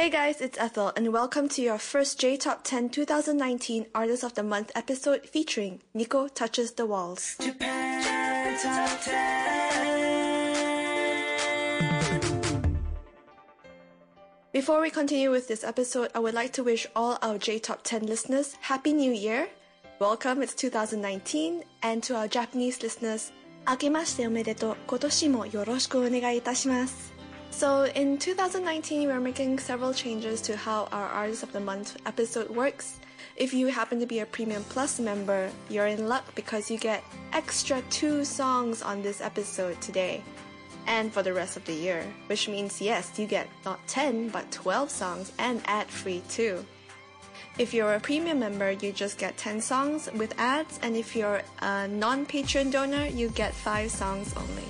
Hey guys, it's Ethel, and welcome to your first J Top 10 2019 Artist of the Month episode featuring Nico Touches the Walls. Japan Top 10. Before we continue with this episode, I would like to wish all our J Top 10 listeners Happy New Year. Welcome, it's 2019, and to our Japanese listeners, 明けましておめでとう。今年もよろしくお願いいたします。 So in 2019, we're making several changes to how our Artist of the Month episode works. If you happen to be a Premium Plus member, you're in luck because you get extra two songs on this episode today and for the rest of the year, which means yes, you get not 10 but 12 songs and ad free too. If you're a premium member, you just get 10 songs with ads, and if you're a non patron donor, you get 5 songs only.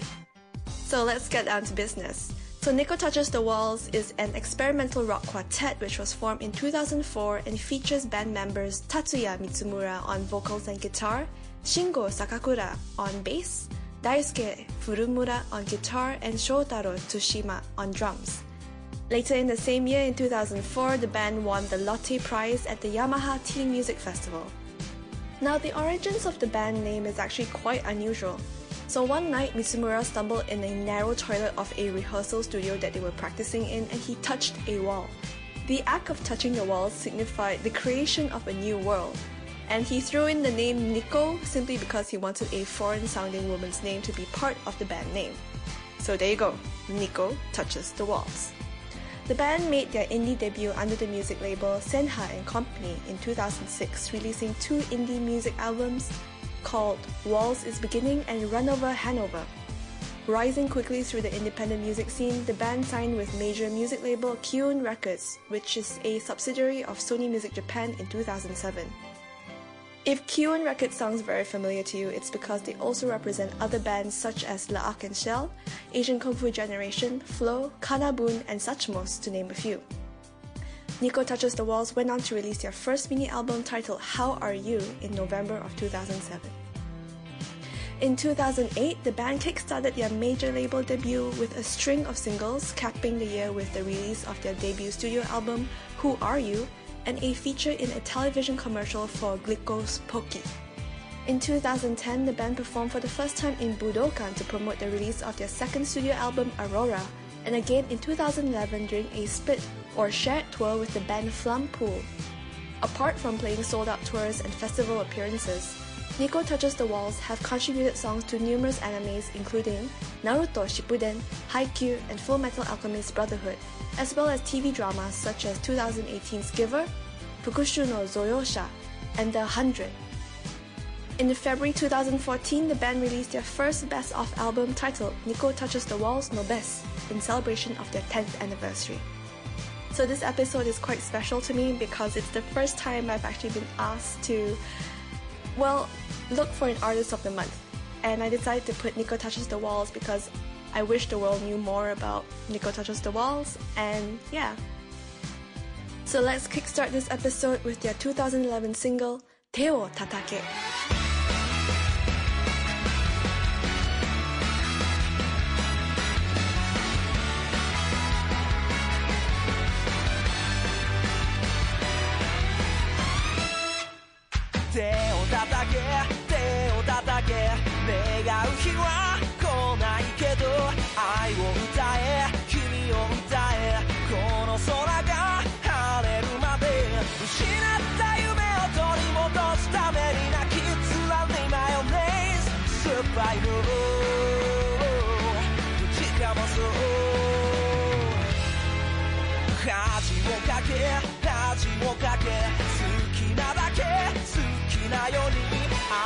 So let's get down to business. So Nico Touches the Walls is an experimental rock quartet which was formed in 2004 and features band members Tatsuya Mitsumura on vocals and guitar, Shingo Sakakura on bass, Daisuke Furumura on guitar, and Shotaro Tsushima on drums. Later in the same year, in 2004, the band won the Lotte Prize at the Yamaha Teen Music Festival. Now, the origins of the band name is actually quite unusual. So one night, Mitsumura stumbled in a narrow toilet of a rehearsal studio that they were practicing in and he touched a wall. The act of touching the wall signified the creation of a new world. And he threw in the name Nico simply because he wanted a foreign sounding woman's name to be part of the band name. So there you go, Nico touches the walls. The band made their indie debut under the music label Senha and Company in 2006, releasing two indie music albums called Walls is Beginning and Run Over Hanover. Rising quickly through the independent music scene, the band signed with major music label Ki/oon Records, which is a subsidiary of Sony Music Japan in 2007. If Ki/oon Records sounds very familiar to you, it's because they also represent other bands such as L'Arc-en-Ciel, Asian Kung Fu Generation, Flow, KANA-BOON, and Suchmos, to name a few. Nico Touches the Walls went on to release their first mini album titled How Are You in November of 2007. In 2008, the band kickstarted their major label debut with a string of singles, capping the year with the release of their debut studio album Who Are You and a feature in a television commercial for Glico's Pocky. In 2010, the band performed for the first time in Budokan to promote the release of their second studio album Aurora, and again in 2011 during a split or shared tour with the band flumpool. Apart from playing sold out tours and festival appearances, Nico Touches the Walls have contributed songs to numerous animes including Naruto Shippuden, Haikyuu, and Full Metal Alchemist Brotherhood, as well as TV dramas such as 2018's Giver, Fukushu no Zoyosha, and The Hundred. In February 2014, the band released their first best of album titled Nico Touches the Walls No Best in celebration of their 10th anniversary. So, this episode is quite special to me because it's the first time I've actually been asked to, well, look for an artist of the month. And I decided to put Nico Touches the Walls because I wish the world knew more about Nico Touches the Walls, and yeah. So let's kickstart this episode with their 2011 single, Teo Tatake. day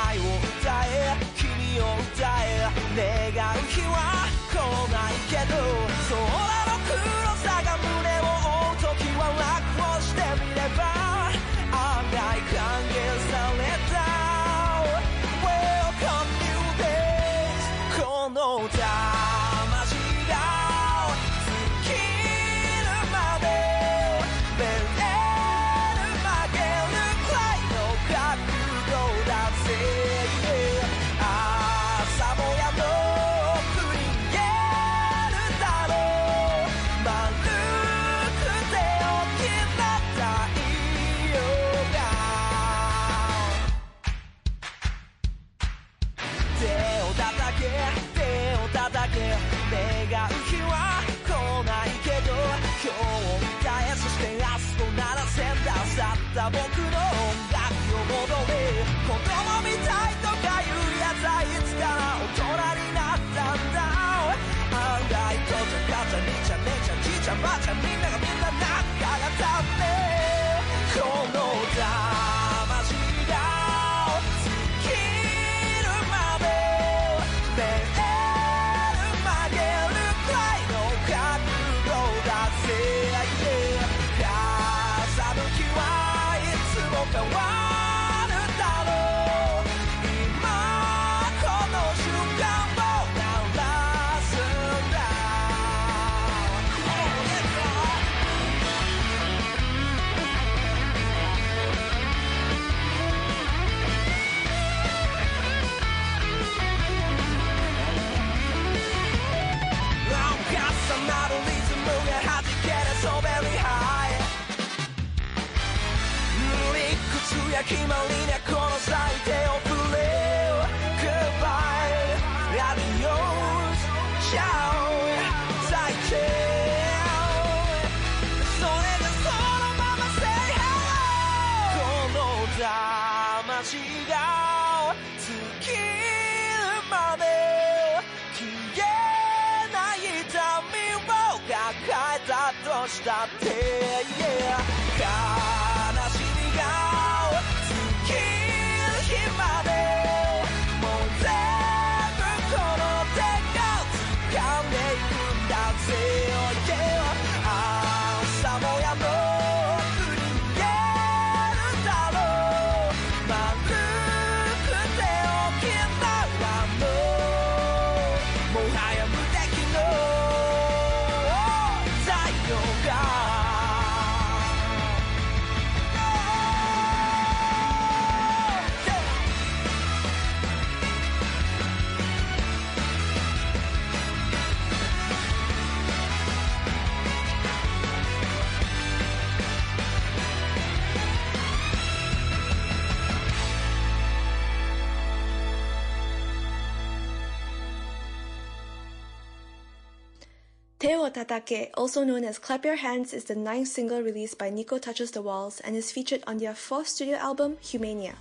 爱我。I say. Watatake, also known as Clap Your Hands, is the ninth single released by Nico Touches the Walls and is featured on their fourth studio album, Humania.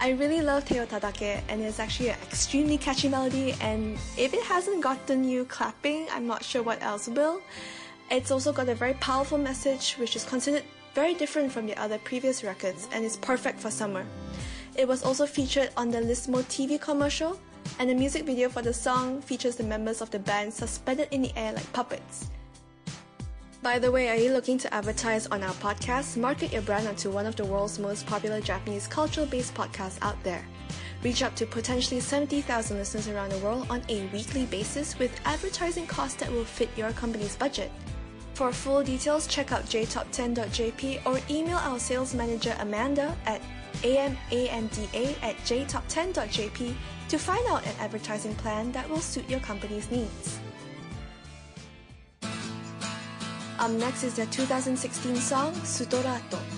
I really love Teo Tatake and it's actually an extremely catchy melody and if it hasn't gotten you clapping, I'm not sure what else will. It's also got a very powerful message which is considered very different from the other previous records and is perfect for summer. It was also featured on the Lismo TV commercial and the music video for the song features the members of the band suspended in the air like puppets. By the way, are you looking to advertise on our podcast? Market your brand onto one of the world's most popular Japanese cultural based podcasts out there. Reach up to potentially 70,000 listeners around the world on a weekly basis with advertising costs that will fit your company's budget. For full details, check out jtop10.jp or email our sales manager Amanda at amanda at jtop10.jp to find out an advertising plan that will suit your company's needs. Up next is their 2016 song, Sutorato.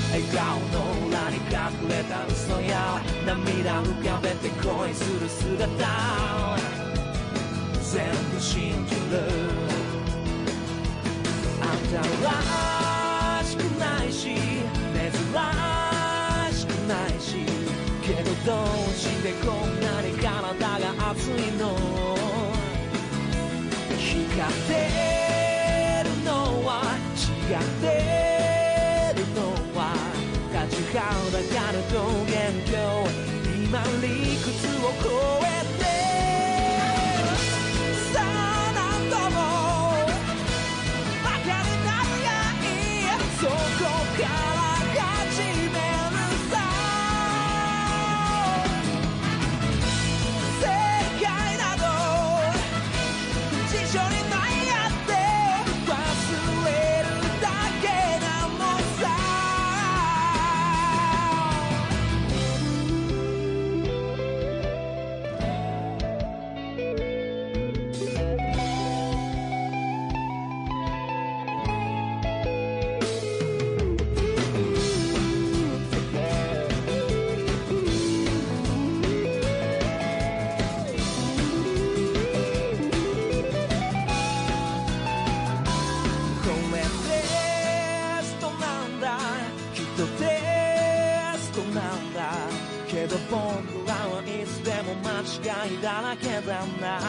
笑顔の裏に隠れた嘘や涙浮かべて恋する姿。全部信じる。あんたらしくないし珍しくないしけどどうしてこんなに体が熱いの？光ってるのは違ってる。好的彼方遠鏡だらけだな。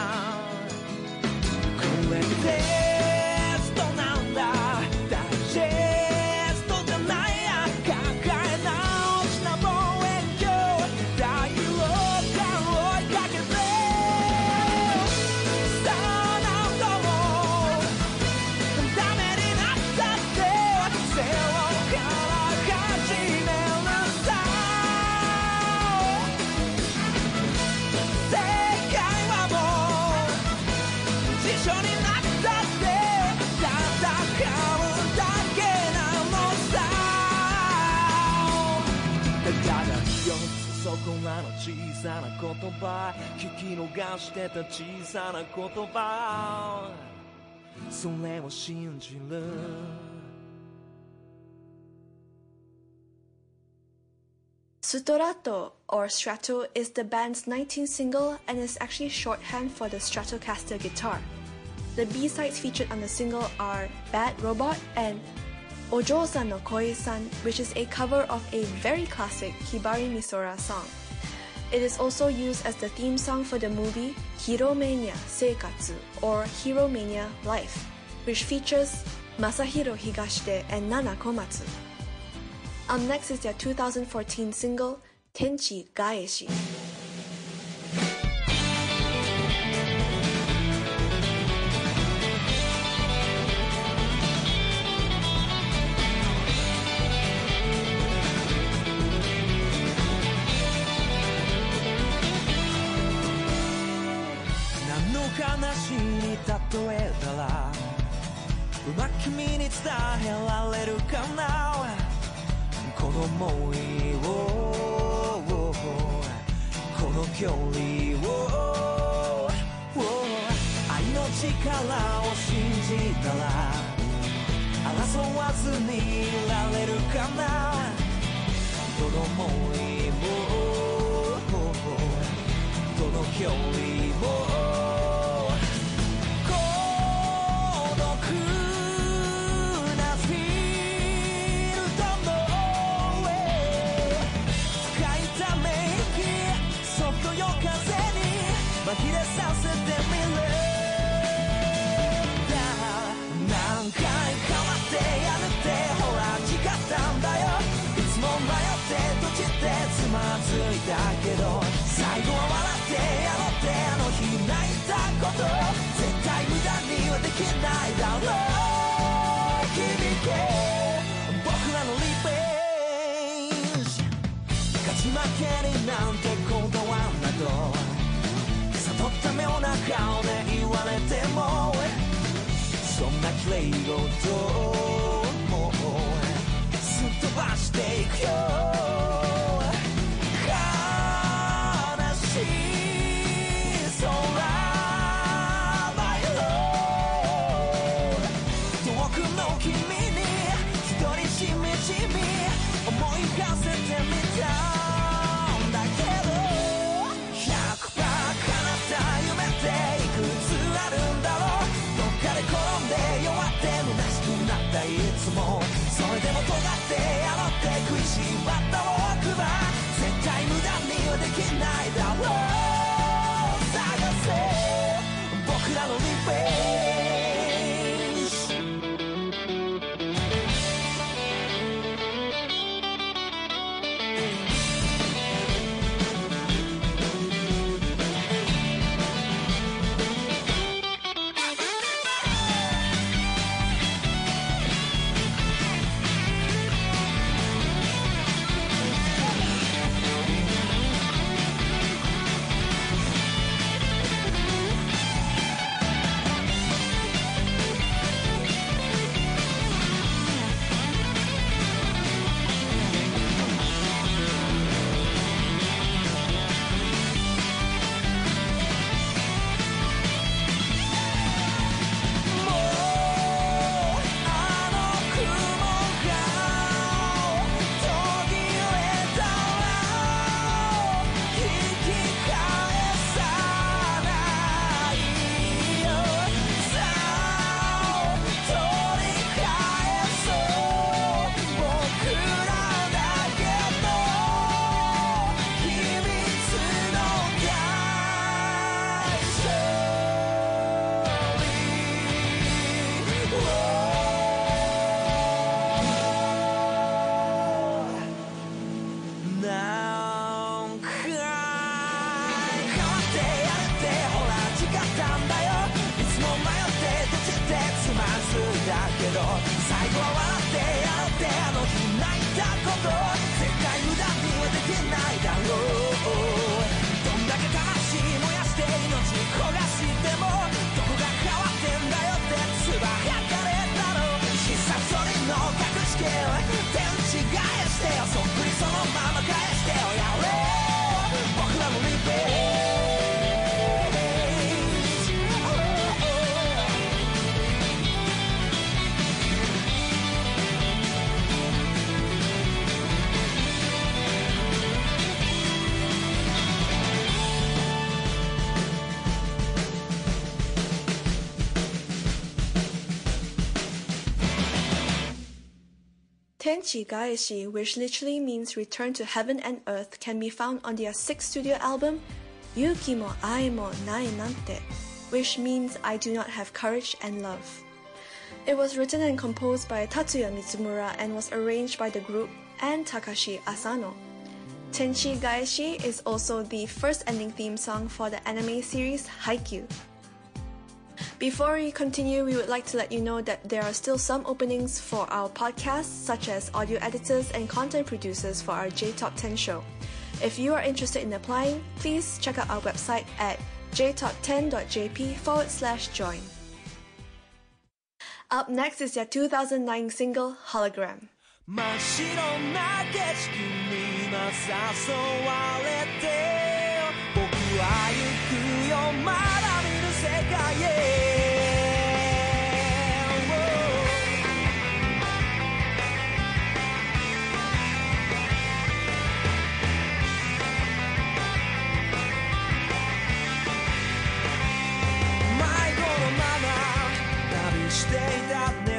Sutorato or Strato is the band's 19th single and is actually shorthand for the Stratocaster guitar. The B-sides featured on the single are Bad Robot and Ojo-san no Koi-san, which is a cover of a very classic Hibari Misora song. It is also used as the theme song for the movie Hiromania Seikatsu or Hiromania Life, which features Masahiro Higashide and Nana Komatsu. Up next is their 2014 single Tenchi Gaeshi. ずにいられるかな？どの想いもどの距離もけないだろう響け僕らのリベンジ勝ち負けになんてことはなど悟った妙な顔で言われてもそんなきれい事もすっ飛ばしていくよけど最後は笑ってやってあの日泣いたこと絶対無駄にはできないだろう。Tenchi Gaeshi, which literally means return to heaven and earth, can be found on their sixth studio album, Yuki mo Ai mo Nai Nante, which means I do not have courage and love. It was written and composed by Tatsuya Mitsumura and was arranged by the group and Takashi Asano. Tenchi Gaeshi is also the first ending theme song for the anime series Haikyuu. Before we continue, we would like to let you know that there are still some openings for our podcasts, such as audio editors and content producers for our J Top 10 show. If you are interested in applying, please check out our website at jtop10.jp forward slash join. Up next is their 2009 single, Hologram. That. out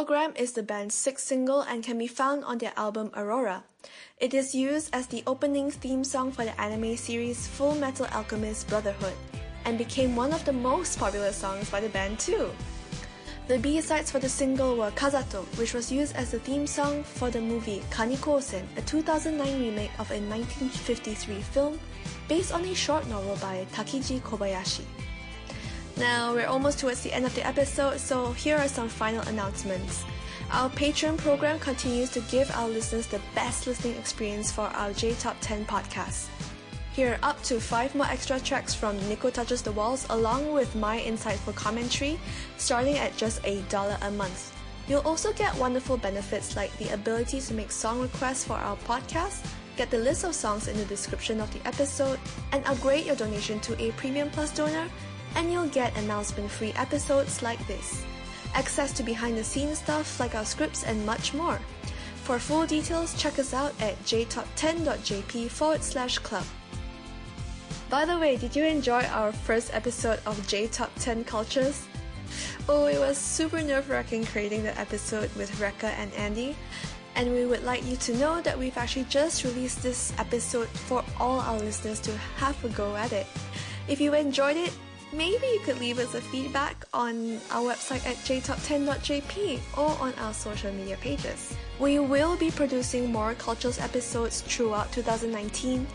Hologram is the band's sixth single and can be found on their album Aurora. It is used as the opening theme song for the anime series Full Metal Alchemist Brotherhood and became one of the most popular songs by the band too. The B-sides for the single were Kazato, which was used as the theme song for the movie Kanikosen, a 2009 remake of a 1953 film based on a short novel by Takiji Kobayashi. Now, we're almost towards the end of the episode, so here are some final announcements. Our Patreon program continues to give our listeners the best listening experience for our J Top 10 podcast. Here are up to five more extra tracks from Nico Touches the Walls, along with my insightful commentary, starting at just a dollar a month. You'll also get wonderful benefits like the ability to make song requests for our podcast, get the list of songs in the description of the episode, and upgrade your donation to a Premium Plus donor, and you'll get announcement free episodes like this. Access to behind the scenes stuff like our scripts and much more. For full details, check us out at jtop10.jp forward slash club. By the way, did you enjoy our first episode of J Top 10 Cultures? Oh, it was super nerve wracking creating the episode with Rekka and Andy. And we would like you to know that we've actually just released this episode for all our listeners to have a go at it. If you enjoyed it, maybe you could leave us a feedback on our website at jtop10.jp or on our social media pages. We will be producing more cultures episodes throughout 2019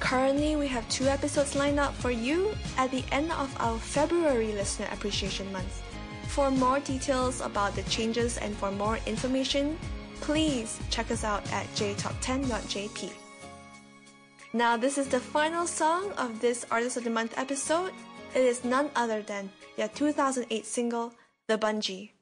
Currently, we have two episodes lined up for you at the end of our February Listener Appreciation Month. For more details about the changes and for more information, please check us out at jtop10.jp. Now, this is the final song of this Artist of the Month episode. It is none other than their 2008 single, THE BUNGY.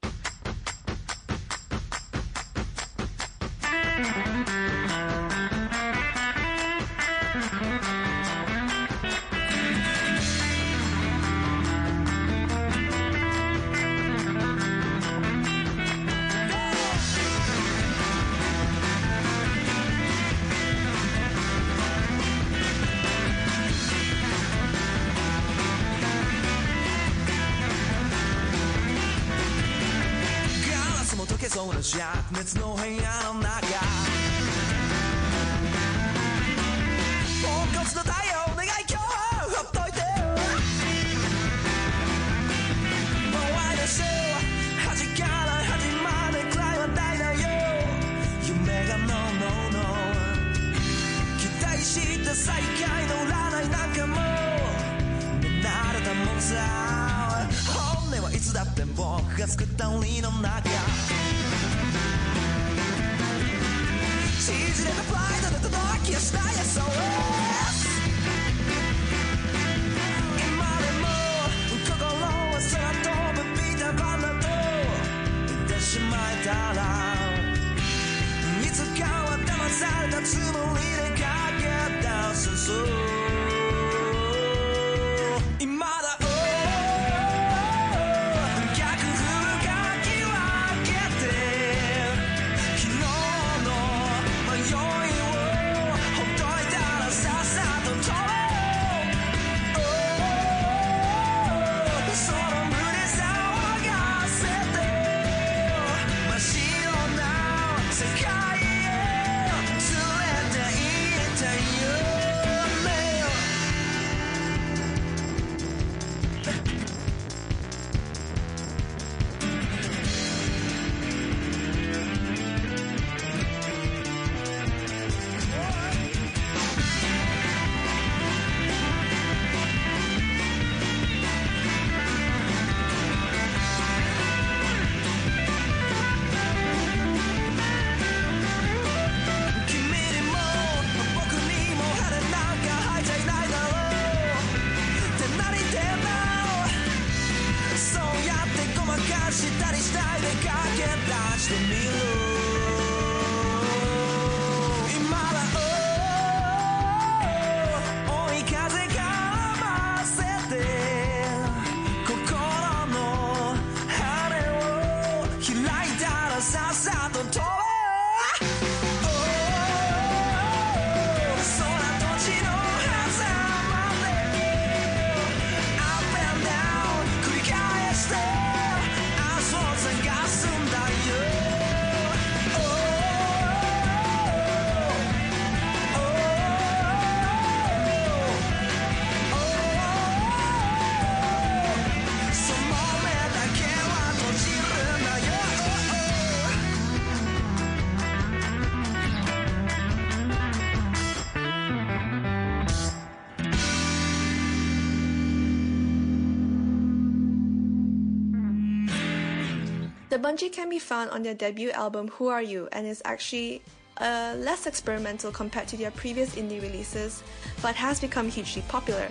Can be found on their debut album Who Are You and is actually uh, less experimental compared to their previous indie releases, but has become hugely popular.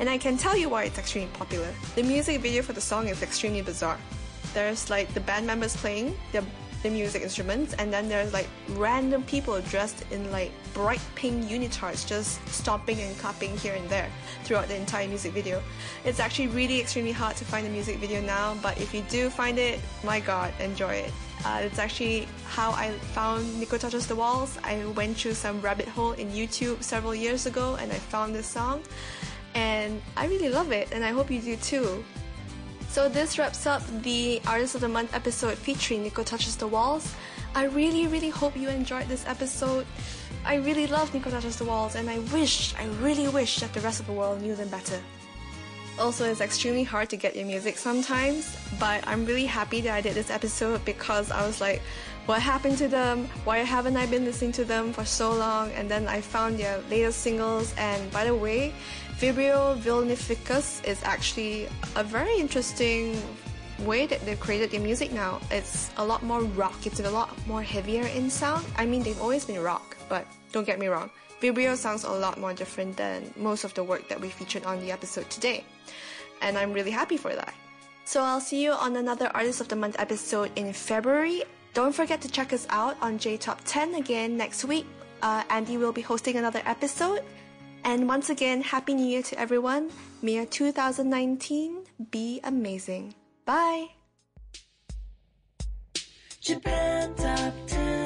And I can tell you why it's extremely popular. The music video for the song is extremely bizarre. There's like the band members playing their, the music instruments, and then there's like random people dressed in like bright pink unitards just stomping and clapping here and there throughout the entire music video. It's actually really extremely hard to find the music video now, but if you do find it, my god, enjoy it. Uh, it's actually how I found Nico Touches the Walls. I went through some rabbit hole in YouTube several years ago and I found this song. And I really love it, and I hope you do too. So this wraps up the Artist of the Month episode featuring Nico Touches the Walls. I really, really hope you enjoyed this episode. I really love Nico Touches the Walls, and I wish, I really wish that the rest of the world knew them better. Also, it's extremely hard to get your music sometimes, but I'm really happy that I did this episode because I was like, what happened to them? Why haven't I been listening to them for so long? And then I found their latest singles, and by the way, Vibrio Vulnificus is actually a very interesting way that they've created their music now. It's a lot more rock, it's a lot more heavier in sound. I mean, they've always been rock, but don't get me wrong. Vibrio sounds a lot more different than most of the work that we featured on the episode today. And I'm really happy for that. So I'll see you on another Artist of the Month episode in February. Don't forget to check us out on J Top 10 again next week. Uh, Andy will be hosting another episode. And once again, Happy New Year to everyone. May your 2019 be amazing. Bye! Japan Top 10,